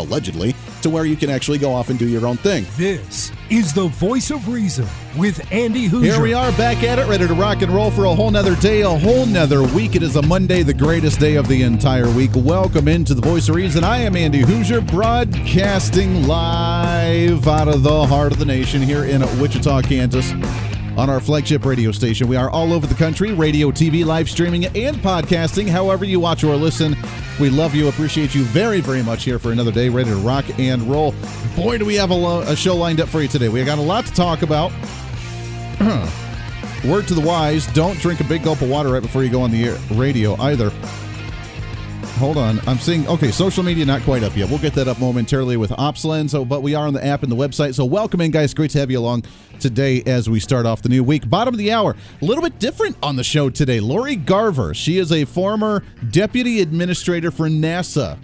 allegedly, to where you can actually go off and do your own thing. This is the voice of reason with Andy Hooser. Here we are back at it, ready to rock and roll for a whole nother day, a whole nother week. It is a Monday, the greatest day of the entire week. Welcome into the voice of reason. I am Andy Hooser, broadcasting live out of the heart of the nation here in Wichita, Kansas on our flagship radio station. We are all over the country, radio, TV, live streaming, and podcasting. However, you watch or listen, we love you, appreciate you very, very much here for another day, ready to rock and roll. Boy, do we have a, lo- a show lined up for you today. We got a lot to talk about. Word to the wise don't drink a big gulp of water right before you go on the air, radio either hold on. I'm seeing okay, social media not quite up yet. We'll get that up momentarily with OpsLens. So, but we are on the app and the website. So, welcome in, guys. Great to have you along today as we start off the new week. Bottom of the hour, a little bit different on the show today. Lori Garver. She is a former deputy administrator for NASA.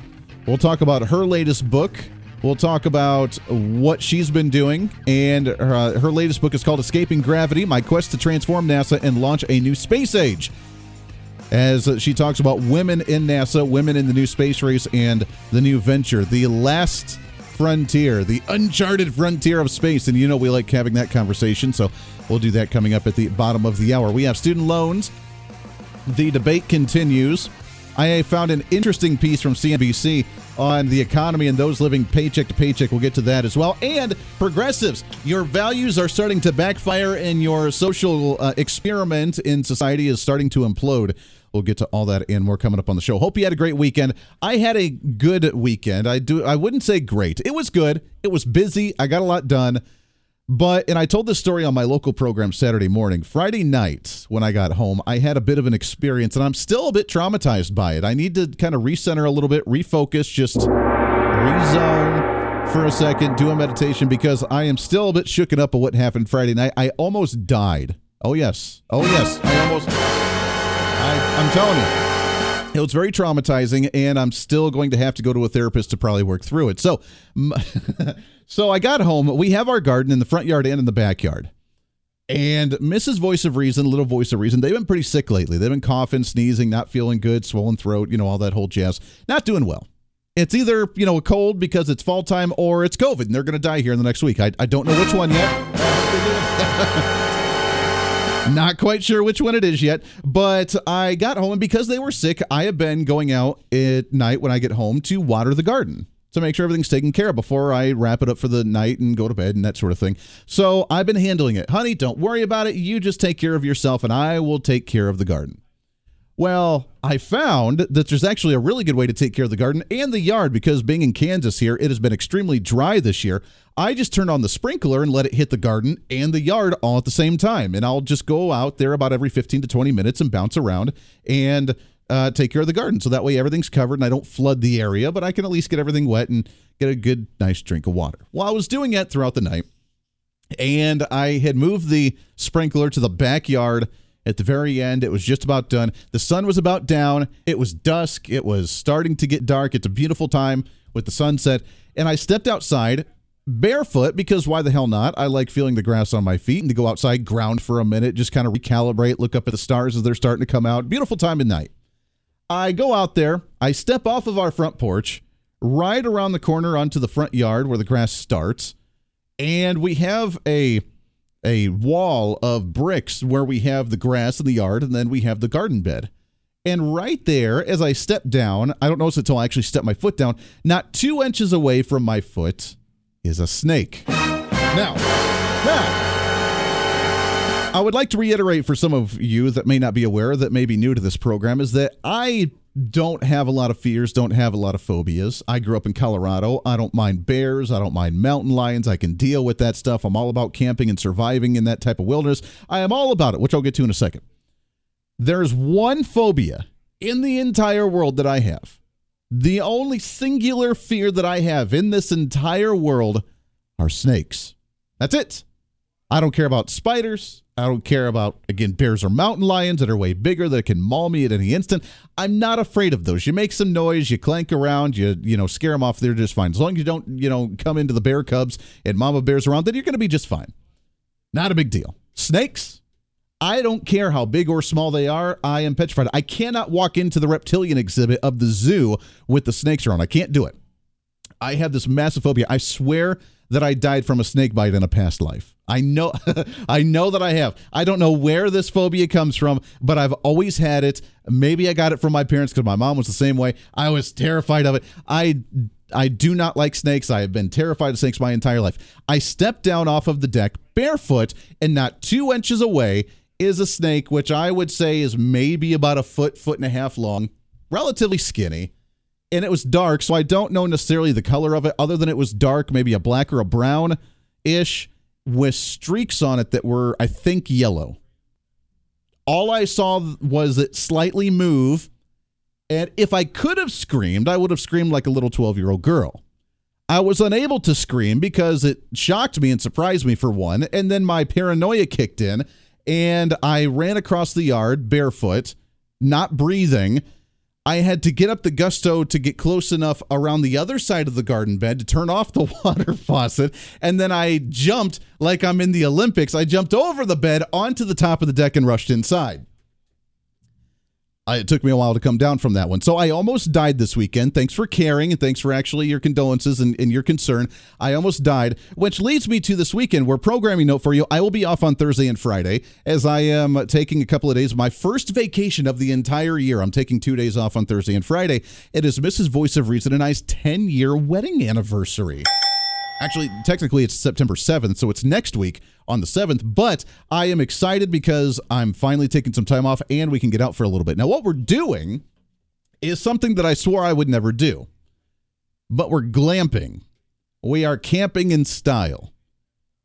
We'll talk about her latest book. We'll talk about what she's been doing, and her, uh, her latest book is called Escaping Gravity My Quest to Transform NASA and Launch a New Space Age as she talks about women in NASA, women in the new space race, and the new venture, the last frontier, the uncharted frontier of space. And you know, we like having that conversation. So we'll do that coming up at the bottom of the hour. We have student loans. The debate continues. I found an interesting piece from CNBC on the economy and those living paycheck to paycheck. We'll get to that as well. And progressives, your values are starting to backfire, and your social uh, experiment in society is starting to implode. We'll get to all that and more coming up on the show. Hope you had a great weekend. I had a good weekend. I do. I wouldn't say great. It was good. It was busy. I got a lot done. But, and I told this story on my local program Saturday morning. Friday night, when I got home, I had a bit of an experience, and I'm still a bit traumatized by it. I need to kind of recenter a little bit, refocus, just rezone for a second, do a meditation, because I am still a bit shooken up of what happened Friday night. I almost died. Oh, yes. Oh, yes. I almost. I, I'm telling you. It was very traumatizing, and I'm still going to have to go to a therapist to probably work through it. So, so I got home. We have our garden in the front yard and in the backyard. And Mrs. Voice of Reason, Little Voice of Reason, they've been pretty sick lately. They've been coughing, sneezing, not feeling good, swollen throat, you know, all that whole jazz. Not doing well. It's either, you know, a cold because it's fall time or it's COVID and they're going to die here in the next week. I, I don't know which one yet. Not quite sure which one it is yet, but I got home and because they were sick, I have been going out at night when I get home to water the garden to make sure everything's taken care of before I wrap it up for the night and go to bed and that sort of thing. So I've been handling it. Honey, don't worry about it. You just take care of yourself and I will take care of the garden. Well, I found that there's actually a really good way to take care of the garden and the yard because being in Kansas here, it has been extremely dry this year. I just turned on the sprinkler and let it hit the garden and the yard all at the same time. And I'll just go out there about every 15 to 20 minutes and bounce around and uh, take care of the garden. So that way everything's covered and I don't flood the area, but I can at least get everything wet and get a good, nice drink of water. Well, I was doing that throughout the night and I had moved the sprinkler to the backyard at the very end. It was just about done. The sun was about down. It was dusk. It was starting to get dark. It's a beautiful time with the sunset. And I stepped outside barefoot because why the hell not? I like feeling the grass on my feet and to go outside, ground for a minute, just kind of recalibrate, look up at the stars as they're starting to come out. Beautiful time of night. I go out there, I step off of our front porch, right around the corner onto the front yard where the grass starts, and we have a a wall of bricks where we have the grass in the yard and then we have the garden bed. And right there, as I step down, I don't notice it until I actually step my foot down, not two inches away from my foot is a snake. Now, now, I would like to reiterate for some of you that may not be aware, that may be new to this program, is that I don't have a lot of fears, don't have a lot of phobias. I grew up in Colorado. I don't mind bears. I don't mind mountain lions. I can deal with that stuff. I'm all about camping and surviving in that type of wilderness. I am all about it, which I'll get to in a second. There's one phobia in the entire world that I have. The only singular fear that I have in this entire world are snakes. That's it. I don't care about spiders. I don't care about, again, bears or mountain lions that are way bigger that can maul me at any instant. I'm not afraid of those. You make some noise, you clank around, you you know, scare them off, they're just fine. As long as you don't, you know, come into the bear cubs and mama bears around, then you're going to be just fine. Not a big deal. Snakes, I don't care how big or small they are. I am petrified. I cannot walk into the reptilian exhibit of the zoo with the snakes around. I can't do it. I have this massive phobia. I swear that I died from a snake bite in a past life. I know I know that I have. I don't know where this phobia comes from, but I've always had it. Maybe I got it from my parents cuz my mom was the same way. I was terrified of it. I I do not like snakes. I have been terrified of snakes my entire life. I stepped down off of the deck barefoot and not 2 inches away is a snake, which I would say is maybe about a foot, foot and a half long, relatively skinny. And it was dark, so I don't know necessarily the color of it, other than it was dark, maybe a black or a brown ish, with streaks on it that were, I think, yellow. All I saw was it slightly move. And if I could have screamed, I would have screamed like a little 12 year old girl. I was unable to scream because it shocked me and surprised me for one. And then my paranoia kicked in and I ran across the yard barefoot, not breathing. I had to get up the gusto to get close enough around the other side of the garden bed to turn off the water faucet. And then I jumped like I'm in the Olympics. I jumped over the bed onto the top of the deck and rushed inside. I, it took me a while to come down from that one. So I almost died this weekend. Thanks for caring and thanks for actually your condolences and, and, your concern. I almost died, which leads me to this weekend where programming note for you. I will be off on Thursday and Friday as I am taking a couple of days. My first vacation of the entire year. I'm taking two days off on Thursday and Friday. It is Mrs. Voice of Reason and I's 10 year wedding anniversary. Actually, technically, it's September 7th, so it's next week on the 7th. But I am excited because I'm finally taking some time off and we can get out for a little bit. Now, what we're doing is something that I swore I would never do, but we're glamping. We are camping in style.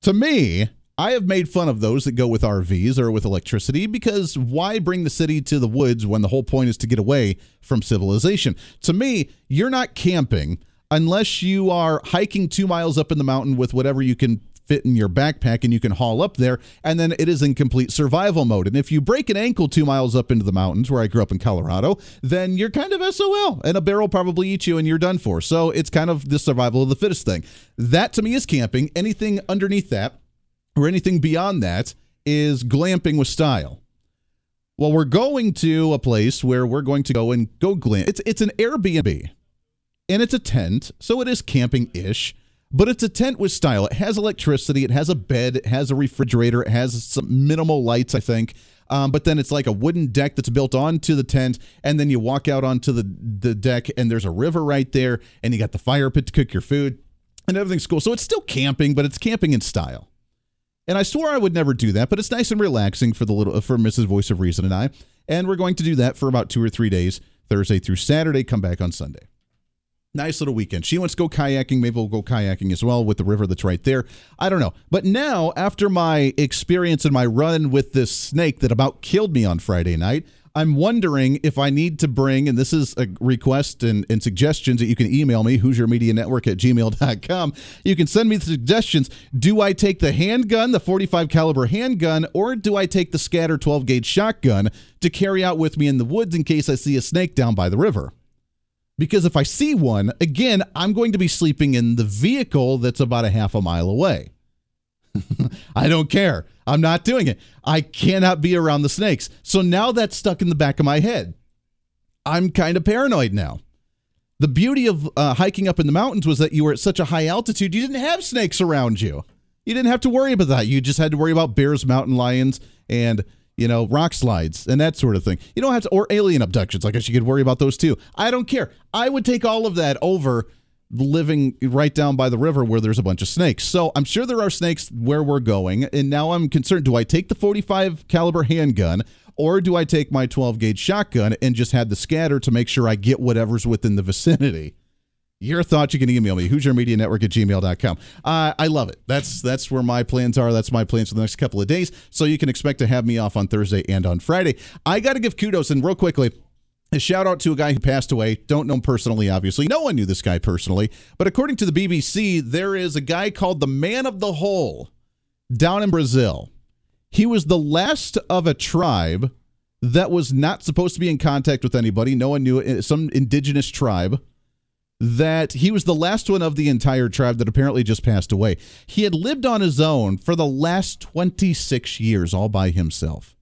To me, I have made fun of those that go with RVs or with electricity because why bring the city to the woods when the whole point is to get away from civilization? To me, you're not camping unless you are hiking two miles up in the mountain with whatever you can fit in your backpack and you can haul up there, and then it is in complete survival mode. And if you break an ankle two miles up into the mountains, where I grew up in Colorado, then you're kind of SOL, and a bear will probably eat you and you're done for. So it's kind of the survival of the fittest thing. That to me is camping. Anything underneath that or anything beyond that is glamping with style. Well, we're going to a place where we're going to go and go glam. It's it's an Airbnb and it's a tent, so it is camping ish. But it's a tent with style. It has electricity. It has a bed. It has a refrigerator. It has some minimal lights, I think. Um, but then it's like a wooden deck that's built onto the tent, and then you walk out onto the the deck, and there's a river right there, and you got the fire pit to cook your food, and everything's cool. So it's still camping, but it's camping in style. And I swore I would never do that, but it's nice and relaxing for the little for Mrs. Voice of Reason and I, and we're going to do that for about two or three days, Thursday through Saturday. Come back on Sunday nice little weekend. She wants to go kayaking. Maybe we'll go kayaking as well with the river that's right there. I don't know. But now, after my experience and my run with this snake that about killed me on Friday night, I'm wondering if I need to bring, and this is a request and, and suggestions that you can email me, Hooser Media Network at gmail.com. You can send me the suggestions. Do I take the handgun, the 45 caliber handgun, or do I take the scatter 12 gauge shotgun to carry out with me in the woods in case I see a snake down by the river? Because if I see one, again, I'm going to be sleeping in the vehicle that's about a half a mile away. I don't care. I'm not doing it. I cannot be around the snakes. So now that's stuck in the back of my head. I'm kind of paranoid now. The beauty of uh, hiking up in the mountains was that you were at such a high altitude, you didn't have snakes around you. You didn't have to worry about that. You just had to worry about bears, mountain lions, and you know, rock slides and that sort of thing. You don't have to, or alien abductions. I guess you could worry about those too. I don't care. I would take all of that over living right down by the river where there's a bunch of snakes. So I'm sure there are snakes where we're going. And now I'm concerned do I take the 45 caliber handgun or do I take my 12 gauge shotgun and just have the scatter to make sure I get whatever's within the vicinity? Your thoughts, you can email me, Hooser Media Network at gmail.com. Uh, I love it. That's that's where my plans are. That's my plans for the next couple of days. So you can expect to have me off on Thursday and on Friday. I got to give kudos and real quickly. A shout out to a guy who passed away. Don't know him personally, obviously. No one knew this guy personally. But according to the BBC, there is a guy called the Man of the Hole. down in Brazil. He was the last of a tribe that was not supposed to be in contact with anybody. No one knew it. Some indigenous tribe that he was the last one of the entire tribe that apparently just passed away. He had lived on his own for the last 26 years all by himself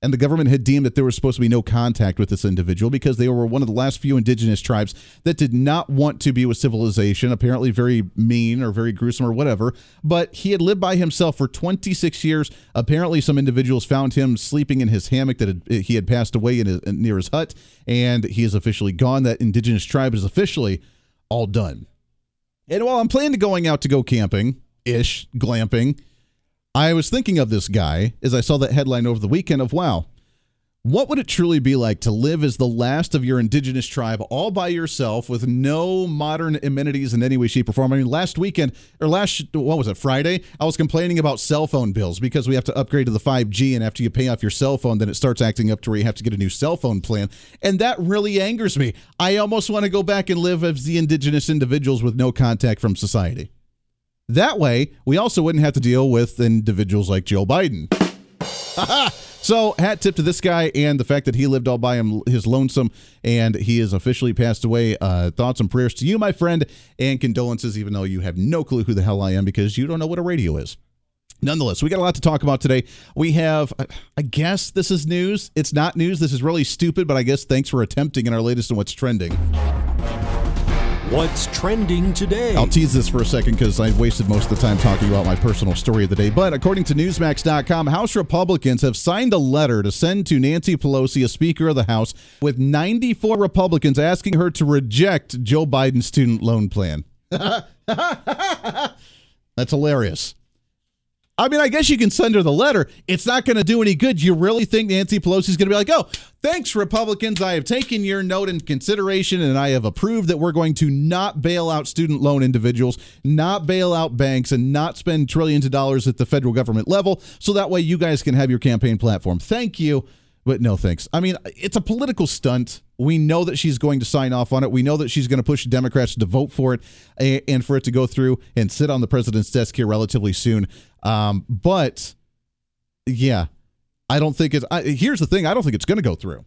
and the government had deemed that there was supposed to be no contact with this individual because they were one of the last few indigenous tribes that did not want to be with civilization, apparently very mean or very gruesome or whatever. But he had lived by himself for 26 years. Apparently, some individuals found him sleeping in his hammock that had, he had passed away in his, near his hut, and he is officially gone. That indigenous tribe is officially all done. And while I'm planning to going out to go camping ish, glamping, I was thinking of this guy as I saw that headline over the weekend of wow, what would it truly be like to live as the last of your indigenous tribe all by yourself with no modern amenities in any way, shape, or form? I mean, last weekend, or last, what was it, Friday? I was complaining about cell phone bills because we have to upgrade to the 5G, and after you pay off your cell phone, then it starts acting up to where you have to get a new cell phone plan. And that really angers me. I almost want to go back and live as the indigenous individuals with no contact from society. That way, we also wouldn't have to deal with individuals like Joe Biden. so, hat tip to this guy and the fact that he lived all by him, his lonesome, and he has officially passed away. Uh, thoughts and prayers to you, my friend, and condolences, even though you have no clue who the hell I am because you don't know what a radio is. Nonetheless, we got a lot to talk about today. We have, I guess this is news. It's not news. This is really stupid, but I guess thanks for attempting in our latest and what's trending. What's trending today? I'll tease this for a second because I wasted most of the time talking about my personal story of the day. But according to Newsmax.com, House Republicans have signed a letter to send to Nancy Pelosi, a Speaker of the House, with 94 Republicans asking her to reject Joe Biden's student loan plan. That's hilarious. I mean, I guess you can send her the letter. It's not going to do any good. You really think Nancy Pelosi is going to be like, oh, thanks, Republicans. I have taken your note in consideration and I have approved that we're going to not bail out student loan individuals, not bail out banks, and not spend trillions of dollars at the federal government level. So that way you guys can have your campaign platform. Thank you. But no thanks. I mean, it's a political stunt. We know that she's going to sign off on it. We know that she's going to push Democrats to vote for it and for it to go through and sit on the president's desk here relatively soon. Um, but yeah, I don't think it's. I, here's the thing: I don't think it's going to go through.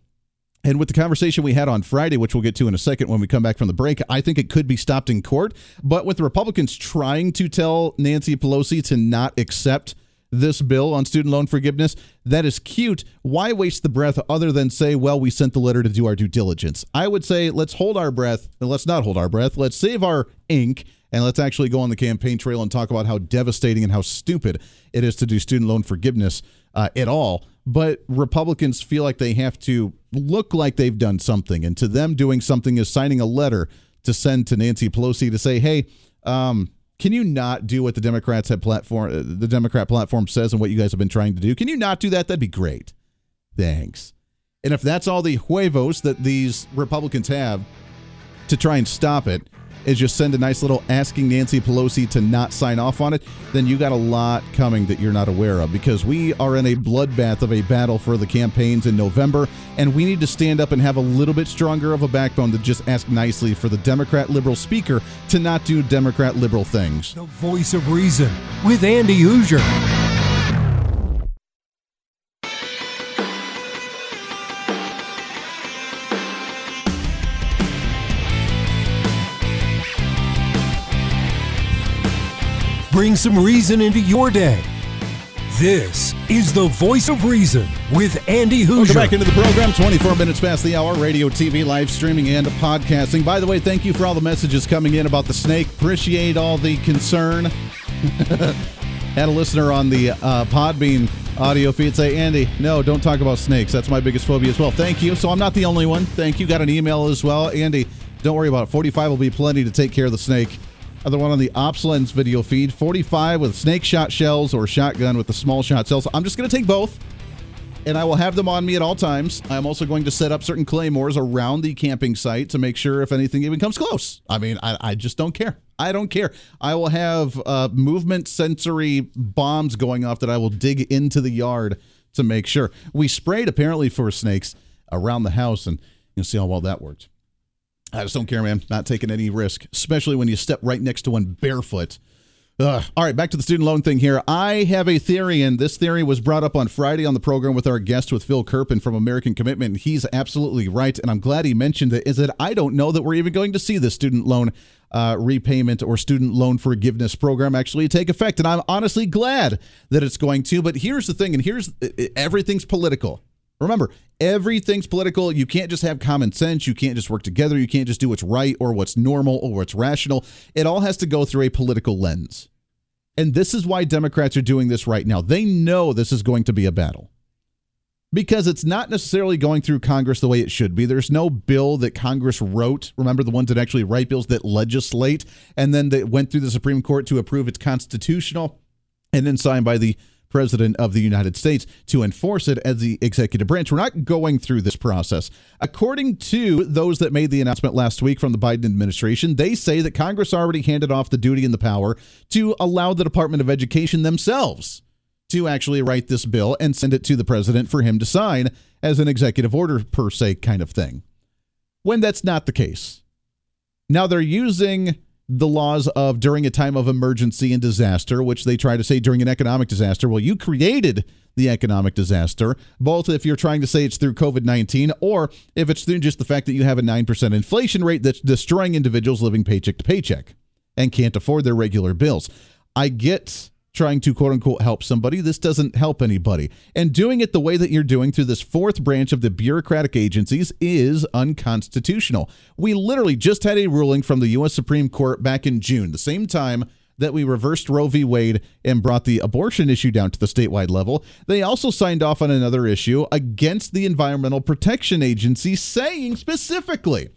And with the conversation we had on Friday, which we'll get to in a second when we come back from the break, I think it could be stopped in court. But with the Republicans trying to tell Nancy Pelosi to not accept this bill on student loan forgiveness, that is cute. Why waste the breath other than say, well, we sent the letter to do our due diligence? I would say let's hold our breath and let's not hold our breath. Let's save our ink and let's actually go on the campaign trail and talk about how devastating and how stupid it is to do student loan forgiveness uh, at all. But Republicans feel like they have to look like they've done something. And to them, doing something is signing a letter to send to Nancy Pelosi to say, hey, um, can you not do what the Democrats have platform, uh, the Democrat platform says and what you guys have been trying to do? Can you not do that? That'd be great. Thanks. And if that's all the huevos that these Republicans have to try and stop it, is just send a nice little asking Nancy Pelosi to not sign off on it, then you got a lot coming that you're not aware of because we are in a bloodbath of a battle for the campaigns in November, and we need to stand up and have a little bit stronger of a backbone to just ask nicely for the Democrat liberal speaker to not do Democrat liberal things. The voice of reason with Andy Hooser. Bring some reason into your day. This is the voice of reason with Andy Hooser. Welcome back into the program. 24 minutes past the hour. Radio, TV, live streaming, and podcasting. By the way, thank you for all the messages coming in about the snake. Appreciate all the concern. Had a listener on the uh, Podbean audio feed say, Andy, no, don't talk about snakes. That's my biggest phobia as well. Thank you. So I'm not the only one. Thank you. Got an email as well. Andy, don't worry about it. 45 will be plenty to take care of the snake. Other one on the OpsLens video feed 45 with snake shot shells or shotgun with the small shot shells. I'm just going to take both and I will have them on me at all times. I'm also going to set up certain claymores around the camping site to make sure if anything even comes close. I mean, I, I just don't care. I don't care. I will have uh, movement sensory bombs going off that I will dig into the yard to make sure. We sprayed apparently for snakes around the house, and you'll see how well that worked. I just don't care, man. Not taking any risk, especially when you step right next to one barefoot. Ugh. All right, back to the student loan thing here. I have a theory, and this theory was brought up on Friday on the program with our guest, with Phil Kerpen from American Commitment. He's absolutely right, and I'm glad he mentioned it. Is that I don't know that we're even going to see the student loan uh, repayment or student loan forgiveness program actually take effect, and I'm honestly glad that it's going to. But here's the thing, and here's everything's political. Remember, everything's political. You can't just have common sense. You can't just work together. You can't just do what's right or what's normal or what's rational. It all has to go through a political lens. And this is why Democrats are doing this right now. They know this is going to be a battle because it's not necessarily going through Congress the way it should be. There's no bill that Congress wrote. Remember the ones that actually write bills that legislate and then they went through the Supreme Court to approve it's constitutional and then signed by the President of the United States to enforce it as the executive branch. We're not going through this process. According to those that made the announcement last week from the Biden administration, they say that Congress already handed off the duty and the power to allow the Department of Education themselves to actually write this bill and send it to the president for him to sign as an executive order, per se, kind of thing. When that's not the case. Now they're using the laws of during a time of emergency and disaster, which they try to say during an economic disaster. Well, you created the economic disaster, both if you're trying to say it's through COVID 19 or if it's through just the fact that you have a 9% inflation rate that's destroying individuals living paycheck to paycheck and can't afford their regular bills. I get trying to quote unquote help somebody. This doesn't help anybody. And doing it the way that you're doing through this fourth branch of the bureaucratic agencies is unconstitutional. We literally just had a ruling from the U.S. Supreme Court back in June, the same time that we reversed Roe v. Wade and brought the abortion issue down to the statewide level. They also signed off on another issue against the Environmental Protection Agency, saying specifically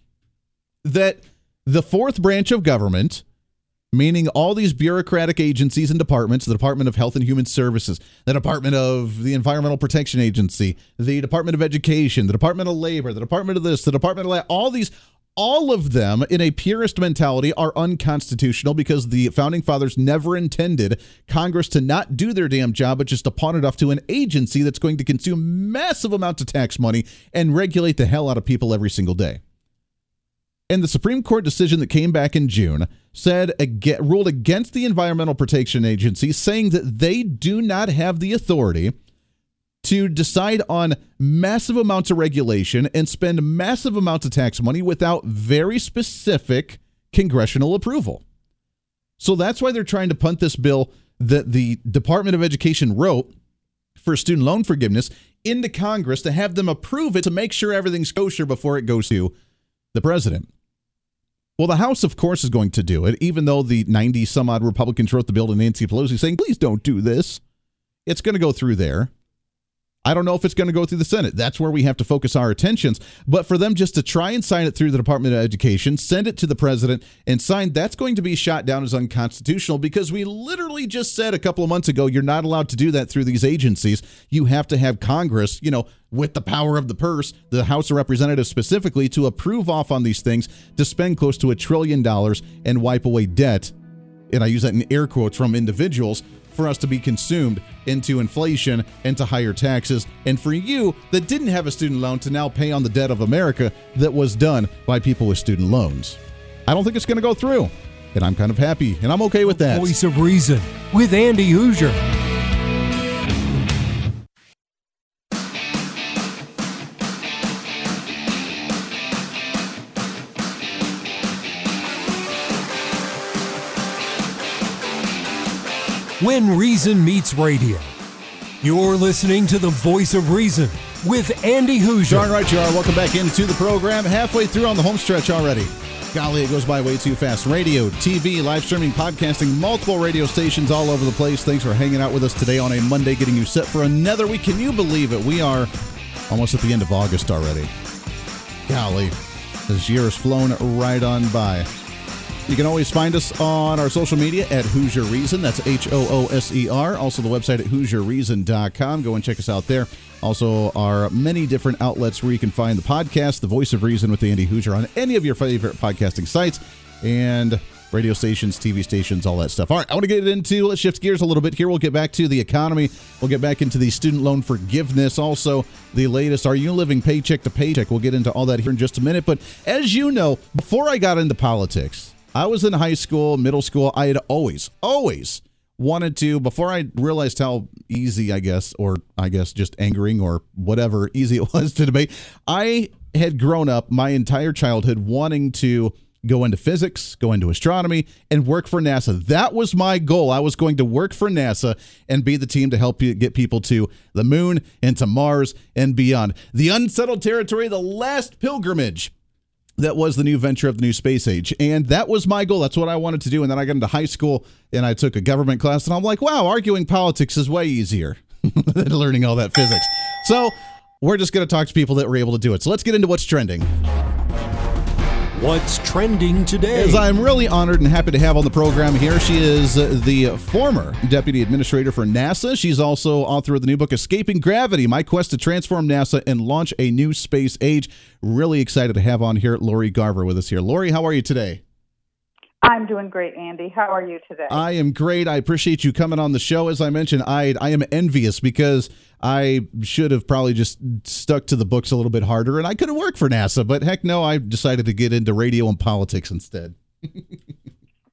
that the fourth branch of government meaning all these bureaucratic agencies and departments the Department of Health and Human Services, the Department of the Environmental Protection Agency, the Department of Education, the Department of Labor, the Department of this, the Department of that, all these all of them in a purist mentality are unconstitutional because the founding fathers never intended Congress to not do their damn job but just to pawn it off to an agency that's going to consume massive amounts of tax money and regulate the hell out of people every single day. And the Supreme Court decision that came back in June said ruled against the Environmental Protection Agency, saying that they do not have the authority to decide on massive amounts of regulation and spend massive amounts of tax money without very specific congressional approval. So that's why they're trying to punt this bill that the Department of Education wrote for student loan forgiveness into Congress to have them approve it to make sure everything's kosher before it goes to the president. Well, the House, of course, is going to do it, even though the 90 some odd Republicans wrote the bill to Nancy Pelosi saying, please don't do this. It's going to go through there. I don't know if it's going to go through the Senate. That's where we have to focus our attentions. But for them just to try and sign it through the Department of Education, send it to the president, and sign, that's going to be shot down as unconstitutional because we literally just said a couple of months ago you're not allowed to do that through these agencies. You have to have Congress, you know, with the power of the purse, the House of Representatives specifically, to approve off on these things to spend close to a trillion dollars and wipe away debt. And I use that in air quotes from individuals for us to be consumed into inflation and to higher taxes, and for you that didn't have a student loan to now pay on the debt of America that was done by people with student loans. I don't think it's going to go through, and I'm kind of happy, and I'm okay with that. Voice of Reason with Andy Hooser. When Reason Meets Radio. You're listening to the voice of reason with Andy Hooser. Darn right you are. Welcome back into the program. Halfway through on the home stretch already. Golly, it goes by way too fast. Radio, TV, live streaming, podcasting, multiple radio stations all over the place. Thanks for hanging out with us today on a Monday, getting you set for another week. Can you believe it? We are almost at the end of August already. Golly, this year has flown right on by. You can always find us on our social media at Hooser Reason. That's H O O S E R. Also, the website at HooserReason.com. Go and check us out there. Also, our many different outlets where you can find the podcast, The Voice of Reason with Andy Hooser, on any of your favorite podcasting sites and radio stations, TV stations, all that stuff. All right, I want to get into, let's shift gears a little bit here. We'll get back to the economy. We'll get back into the student loan forgiveness. Also, the latest, are you living paycheck to paycheck? We'll get into all that here in just a minute. But as you know, before I got into politics, I was in high school, middle school. I had always, always wanted to, before I realized how easy, I guess, or I guess just angering or whatever easy it was to debate, I had grown up my entire childhood wanting to go into physics, go into astronomy, and work for NASA. That was my goal. I was going to work for NASA and be the team to help you get people to the moon and to Mars and beyond. The unsettled territory, the last pilgrimage. That was the new venture of the new space age. And that was my goal. That's what I wanted to do. And then I got into high school and I took a government class, and I'm like, wow, arguing politics is way easier than learning all that physics. So we're just going to talk to people that were able to do it. So let's get into what's trending. What's trending today? As I'm really honored and happy to have on the program here, she is the former deputy administrator for NASA. She's also author of the new book, Escaping Gravity My Quest to Transform NASA and Launch a New Space Age. Really excited to have on here Lori Garver with us here. Lori, how are you today? I'm doing great, Andy. How are you today? I am great. I appreciate you coming on the show. As I mentioned, I I am envious because I should have probably just stuck to the books a little bit harder, and I could have worked for NASA. But heck, no, I decided to get into radio and politics instead.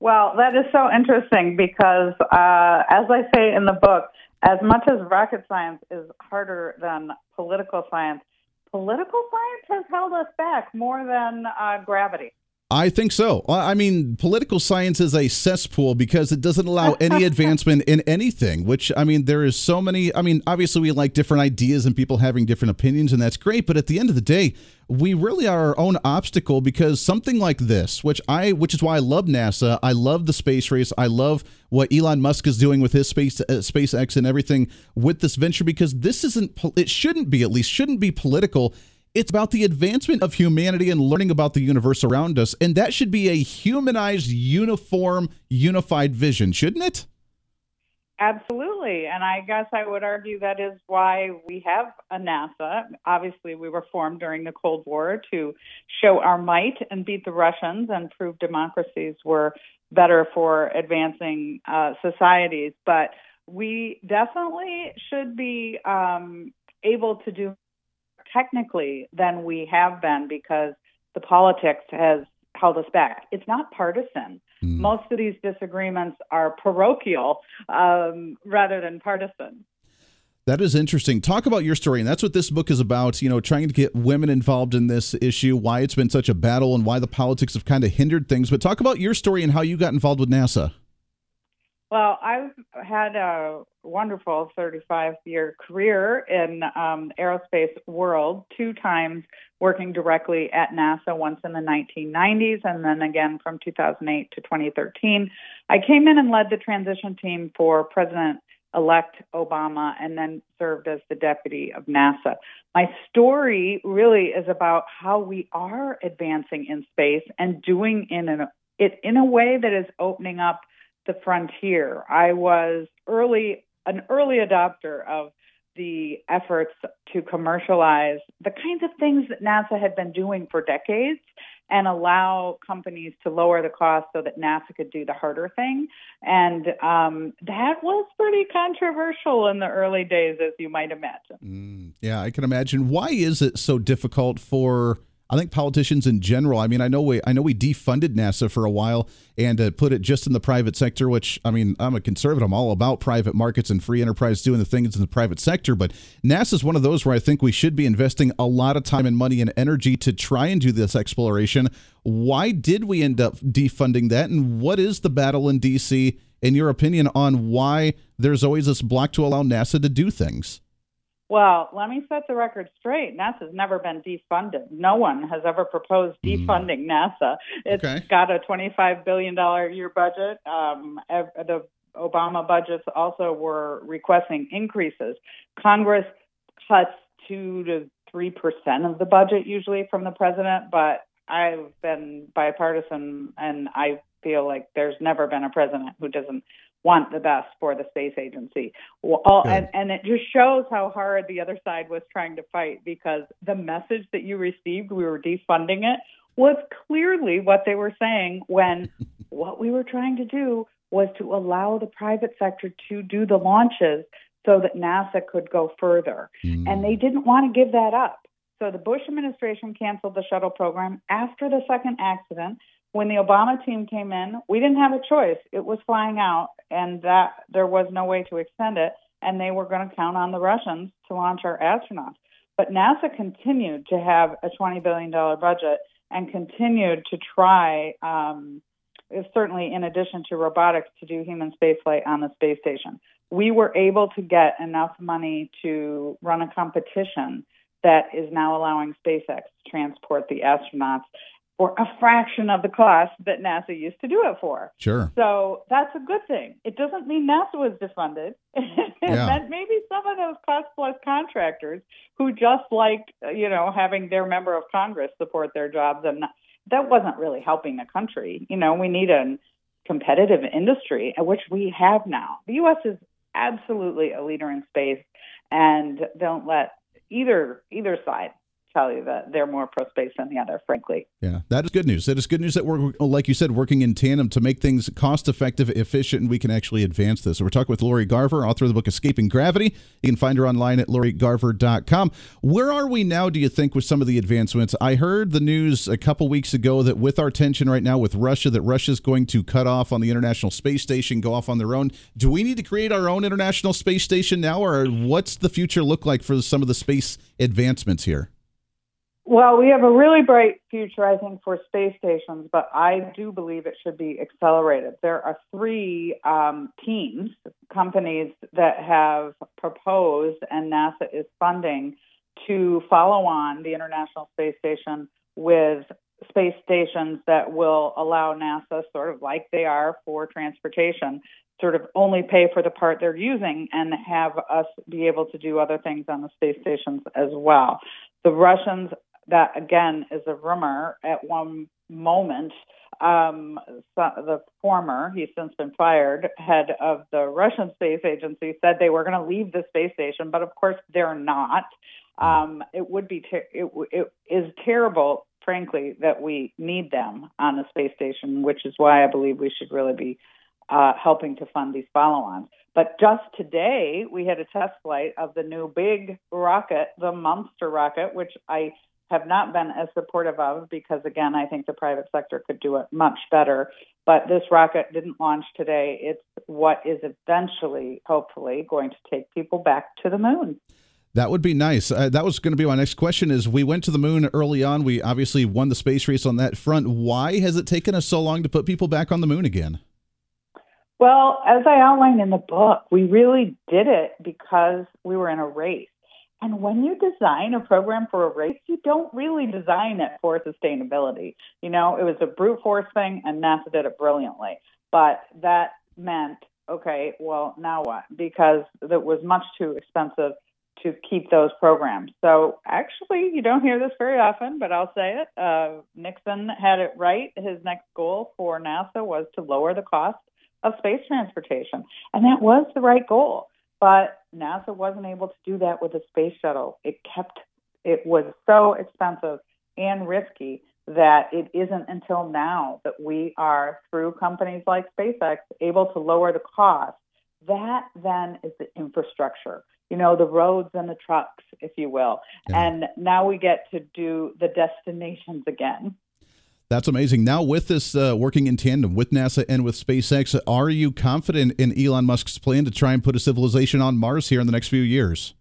well, that is so interesting because, uh, as I say in the book, as much as rocket science is harder than political science, political science has held us back more than uh, gravity. I think so. I mean, political science is a cesspool because it doesn't allow any advancement in anything, which, I mean, there is so many. I mean, obviously, we like different ideas and people having different opinions, and that's great. But at the end of the day, we really are our own obstacle because something like this, which I, which is why I love NASA, I love the space race, I love what Elon Musk is doing with his space, uh, SpaceX and everything with this venture because this isn't, it shouldn't be, at least, shouldn't be political it's about the advancement of humanity and learning about the universe around us. And that should be a humanized, uniform, unified vision, shouldn't it? Absolutely. And I guess I would argue that is why we have a NASA. Obviously, we were formed during the Cold War to show our might and beat the Russians and prove democracies were better for advancing uh, societies. But we definitely should be um, able to do technically than we have been because the politics has held us back. It's not partisan. Mm. Most of these disagreements are parochial um, rather than partisan. That is interesting. Talk about your story, and that's what this book is about. You know, trying to get women involved in this issue, why it's been such a battle, and why the politics have kind of hindered things. But talk about your story and how you got involved with NASA. Well, I've had a wonderful 35 year career in um, aerospace world, two times working directly at NASA, once in the 1990s and then again from 2008 to 2013. I came in and led the transition team for President elect Obama and then served as the deputy of NASA. My story really is about how we are advancing in space and doing in an, it in a way that is opening up the frontier. I was early an early adopter of the efforts to commercialize the kinds of things that NASA had been doing for decades and allow companies to lower the cost so that NASA could do the harder thing. And um, that was pretty controversial in the early days, as you might imagine. Mm, yeah, I can imagine. Why is it so difficult for I think politicians in general. I mean, I know we I know we defunded NASA for a while and uh, put it just in the private sector. Which I mean, I'm a conservative. I'm all about private markets and free enterprise doing the things in the private sector. But NASA is one of those where I think we should be investing a lot of time and money and energy to try and do this exploration. Why did we end up defunding that? And what is the battle in D.C. in your opinion on why there's always this block to allow NASA to do things? Well, let me set the record straight. NASA's never been defunded. No one has ever proposed hmm. defunding mm. NASA. It's okay. got a $25 billion a year budget. Um, the Obama budgets also were requesting increases. Congress cuts 2 to 3% of the budget usually from the president, but I've been bipartisan and I feel like there's never been a president who doesn't want the best for the space agency. Well, and, and it just shows how hard the other side was trying to fight because the message that you received, we were defunding it, was clearly what they were saying when what we were trying to do was to allow the private sector to do the launches so that NASA could go further. Mm. And they didn't want to give that up. So the Bush administration canceled the shuttle program after the second accident when the Obama team came in, we didn't have a choice. It was flying out, and that there was no way to extend it, and they were going to count on the Russians to launch our astronauts. But NASA continued to have a $20 billion budget and continued to try, um, certainly in addition to robotics, to do human spaceflight on the space station. We were able to get enough money to run a competition that is now allowing SpaceX to transport the astronauts for a fraction of the cost that NASA used to do it for. Sure. So that's a good thing. It doesn't mean NASA was defunded. it yeah. meant maybe some of those cost plus contractors who just like, you know, having their member of Congress support their jobs and that wasn't really helping the country. You know, we need a competitive industry, uh, which we have now. The U.S. is absolutely a leader in space, and don't let either either side tell you that they're more pro space than the other, frankly. Yeah, that is good news. That is good news that we're, like you said, working in tandem to make things cost effective, efficient, and we can actually advance this. So we're talking with Lori Garver, author of the book Escaping Gravity. You can find her online at lorigarver.com. Where are we now, do you think, with some of the advancements? I heard the news a couple weeks ago that with our tension right now with Russia, that Russia's going to cut off on the International Space Station, go off on their own. Do we need to create our own International Space Station now, or what's the future look like for some of the space advancements here? Well, we have a really bright future, I think, for space stations, but I do believe it should be accelerated. There are three um, teams, companies that have proposed, and NASA is funding to follow on the International Space Station with space stations that will allow NASA, sort of like they are for transportation, sort of only pay for the part they're using and have us be able to do other things on the space stations as well. The Russians that again is a rumor. At one moment, um, the former, he's since been fired, head of the Russian space agency said they were going to leave the space station, but of course they're not. Um, it would be ter- it, it is terrible, frankly, that we need them on the space station, which is why I believe we should really be uh, helping to fund these follow-ons. But just today, we had a test flight of the new big rocket, the Monster rocket, which I have not been as supportive of because, again, I think the private sector could do it much better. But this rocket didn't launch today. It's what is eventually, hopefully, going to take people back to the moon. That would be nice. Uh, that was going to be my next question. Is we went to the moon early on. We obviously won the space race on that front. Why has it taken us so long to put people back on the moon again? Well, as I outlined in the book, we really did it because we were in a race. And when you design a program for a race, you don't really design it for sustainability. You know, it was a brute force thing, and NASA did it brilliantly. But that meant, okay, well, now what? Because it was much too expensive to keep those programs. So actually, you don't hear this very often, but I'll say it. Uh, Nixon had it right. His next goal for NASA was to lower the cost of space transportation, and that was the right goal. But NASA wasn't able to do that with the space shuttle. It kept it was so expensive and risky that it isn't until now that we are through companies like SpaceX able to lower the cost. That then is the infrastructure, you know, the roads and the trucks, if you will. Yeah. And now we get to do the destinations again. That's amazing. Now, with this uh, working in tandem with NASA and with SpaceX, are you confident in Elon Musk's plan to try and put a civilization on Mars here in the next few years?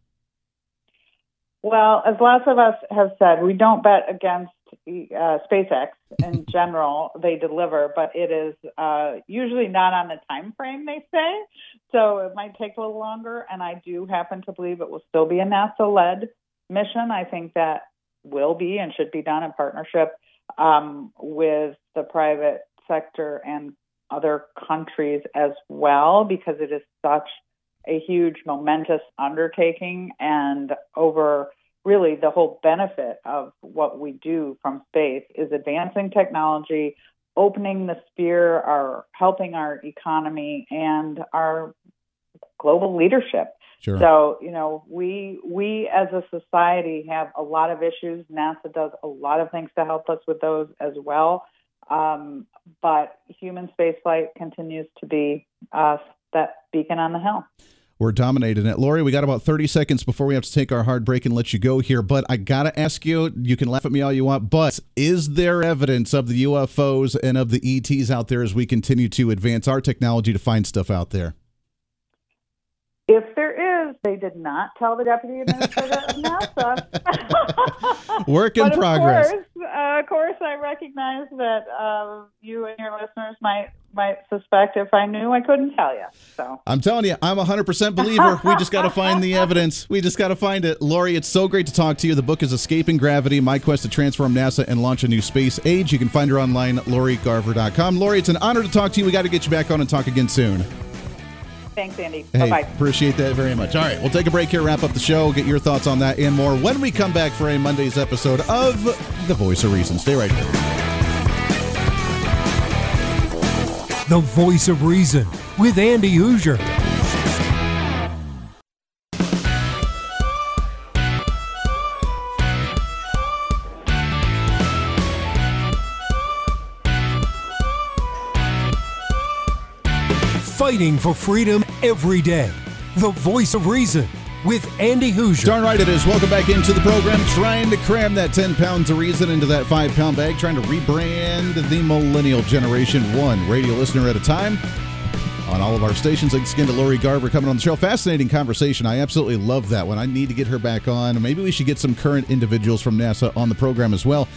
Well, as lots of us have said, we don't bet against uh, SpaceX in general. they deliver, but it is uh, usually not on the time frame they say. So it might take a little longer. And I do happen to believe it will still be a NASA-led mission. I think that will be and should be done in partnership um, with the private sector and other countries as well, because it is such a huge, momentous undertaking and over really the whole benefit of what we do from space is advancing technology, opening the sphere, our helping our economy and our global leadership. Sure. So, you know, we we as a society have a lot of issues. NASA does a lot of things to help us with those as well. Um, but human spaceflight continues to be uh, that beacon on the hill. we're dominating it. Lori, we got about 30 seconds before we have to take our hard break and let you go here. But I got to ask you you can laugh at me all you want, but is there evidence of the UFOs and of the ETs out there as we continue to advance our technology to find stuff out there? If there they did not tell the deputy administrator of NASA. Work in progress. Of course, uh, of course, I recognize that uh, you and your listeners might might suspect if I knew, I couldn't tell you. So I'm telling you, I'm a 100% believer. we just got to find the evidence. We just got to find it. Lori, it's so great to talk to you. The book is Escaping Gravity My Quest to Transform NASA and Launch a New Space Age. You can find her online, lorigarver.com. Lori, it's an honor to talk to you. We got to get you back on and talk again soon. Thanks, Andy. Hey, bye bye. Appreciate that very much. All right, we'll take a break here, wrap up the show, get your thoughts on that and more when we come back for a Monday's episode of The Voice of Reason. Stay right here. The Voice of Reason with Andy Hooser. Fighting for freedom every day. The Voice of Reason with Andy Hooser. Darn right it is. Welcome back into the program. Trying to cram that 10 pounds of reason into that 5 pound bag. Trying to rebrand the millennial generation one radio listener at a time on all of our stations. Thanks again to Lori Garver coming on the show. Fascinating conversation. I absolutely love that one. I need to get her back on. Maybe we should get some current individuals from NASA on the program as well.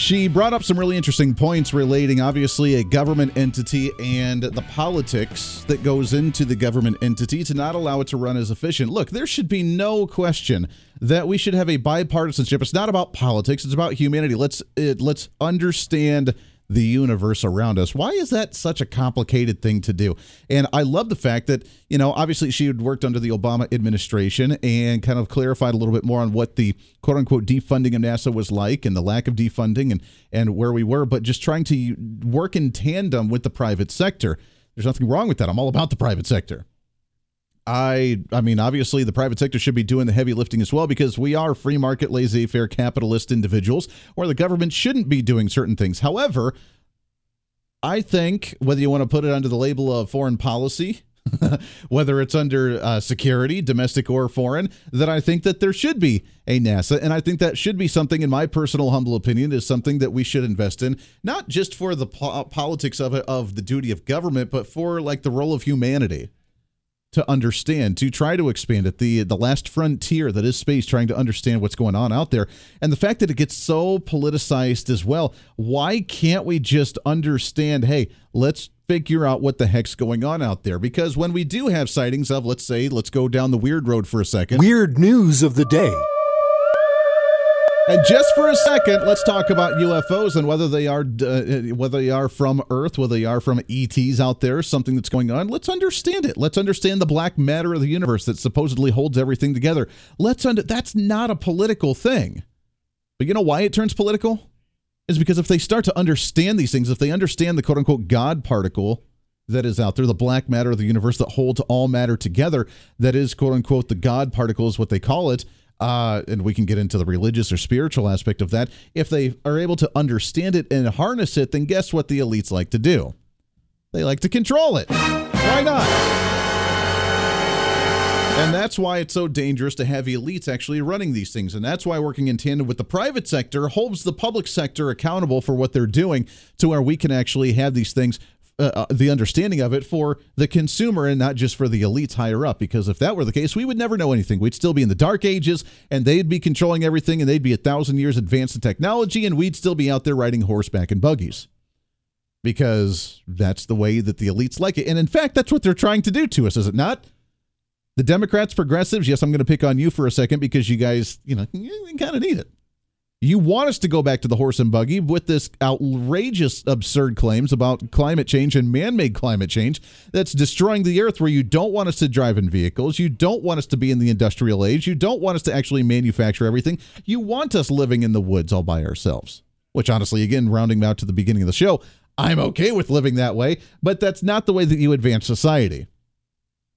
She brought up some really interesting points relating, obviously, a government entity and the politics that goes into the government entity to not allow it to run as efficient. Look, there should be no question that we should have a bipartisanship. It's not about politics; it's about humanity. Let's it, let's understand the universe around us. Why is that such a complicated thing to do? And I love the fact that, you know, obviously she had worked under the Obama administration and kind of clarified a little bit more on what the quote unquote defunding of NASA was like and the lack of defunding and, and where we were, but just trying to work in tandem with the private sector. There's nothing wrong with that. I'm all about the private sector. I I mean obviously the private sector should be doing the heavy lifting as well because we are free market laissez-faire capitalist individuals where the government shouldn't be doing certain things. However, I think whether you want to put it under the label of foreign policy, whether it's under uh, security, domestic or foreign, that I think that there should be a NASA, and I think that should be something, in my personal humble opinion, is something that we should invest in, not just for the po- politics of it, of the duty of government, but for like the role of humanity to understand, to try to expand it, the the last frontier that is space, trying to understand what's going on out there, and the fact that it gets so politicized as well. Why can't we just understand? Hey, let's figure out what the heck's going on out there. Because when we do have sightings of, let's say, let's go down the weird road for a second. Weird news of the day. And just for a second, let's talk about UFOs and whether they are uh, whether they are from Earth, whether they are from ETs out there, something that's going on. Let's understand it. Let's understand the black matter of the universe that supposedly holds everything together. Let's under that's not a political thing. But you know why it turns political? Is because if they start to understand these things, if they understand the quote unquote God particle that is out there, the black matter of the universe that holds all matter together, that is quote unquote the God particle is what they call it uh, and we can get into the religious or spiritual aspect of that. If they are able to understand it and harness it, then guess what the elites like to do? They like to control it. Why not? And that's why it's so dangerous to have elites actually running these things. And that's why working in tandem with the private sector holds the public sector accountable for what they're doing to where we can actually have these things uh, uh, the understanding of it for the consumer and not just for the elites higher up. Because if that were the case, we would never know anything. We'd still be in the dark ages and they'd be controlling everything and they'd be a thousand years advanced in technology and we'd still be out there riding horseback and buggies. Because that's the way that the elites like it. And in fact, that's what they're trying to do to us, is it not? The Democrats, progressives, yes, I'm going to pick on you for a second because you guys, you know, kind of need it. You want us to go back to the horse and buggy with this outrageous, absurd claims about climate change and man made climate change that's destroying the earth, where you don't want us to drive in vehicles. You don't want us to be in the industrial age. You don't want us to actually manufacture everything. You want us living in the woods all by ourselves, which, honestly, again, rounding out to the beginning of the show, I'm okay with living that way, but that's not the way that you advance society.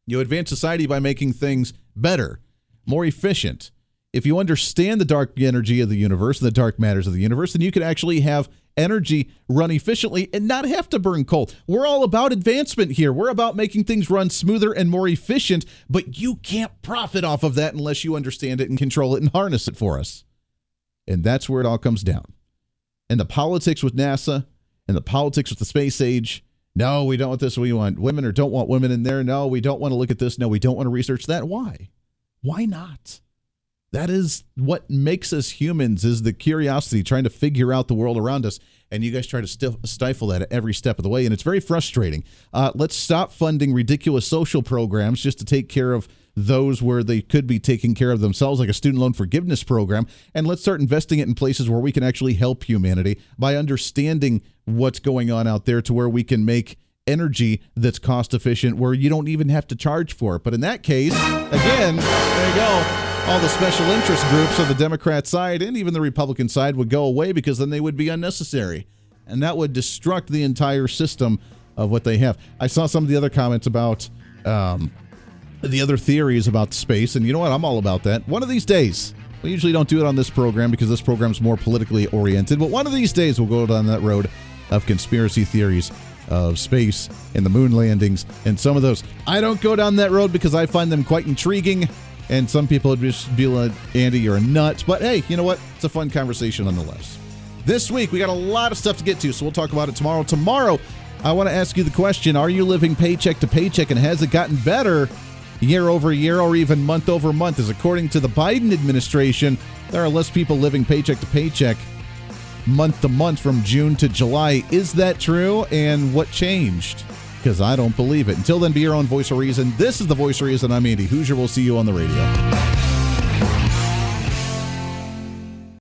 You advance society by making things better, more efficient if you understand the dark energy of the universe and the dark matters of the universe, then you can actually have energy run efficiently and not have to burn coal. We're all about advancement here. We're about making things run smoother and more efficient, but you can't profit off of that unless you understand it and control it and harness it for us. And that's where it all comes down. And the politics with NASA and the politics with the space age. No, we don't want this. We want women or don't want women in there. No, we don't want to look at this. No, we don't want to research that. Why? Why not? That is what makes us humans is the curiosity, trying to figure out the world around us. And you guys try to stifle that at every step of the way. And it's very frustrating. Uh, let's stop funding ridiculous social programs just to take care of those where they could be taking care of themselves, like a student loan forgiveness program. And let's start investing it in places where we can actually help humanity by understanding what's going on out there to where we can make energy that's cost efficient where you don't even have to charge for it. But in that case, again, there you go all the special interest groups on the Democrat side and even the Republican side would go away because then they would be unnecessary. And that would destruct the entire system of what they have. I saw some of the other comments about um, the other theories about space, and you know what? I'm all about that. One of these days, we usually don't do it on this program because this program is more politically oriented, but one of these days we'll go down that road of conspiracy theories of space and the moon landings and some of those. I don't go down that road because I find them quite intriguing. And some people would just be like, Andy, you're a nut. But hey, you know what? It's a fun conversation nonetheless. This week, we got a lot of stuff to get to, so we'll talk about it tomorrow. Tomorrow, I want to ask you the question Are you living paycheck to paycheck, and has it gotten better year over year or even month over month? As according to the Biden administration, there are less people living paycheck to paycheck month to month from June to July. Is that true? And what changed? Because I don't believe it. Until then, be your own voice of reason. This is the voice of reason. I'm Andy Hooser. We'll see you on the radio.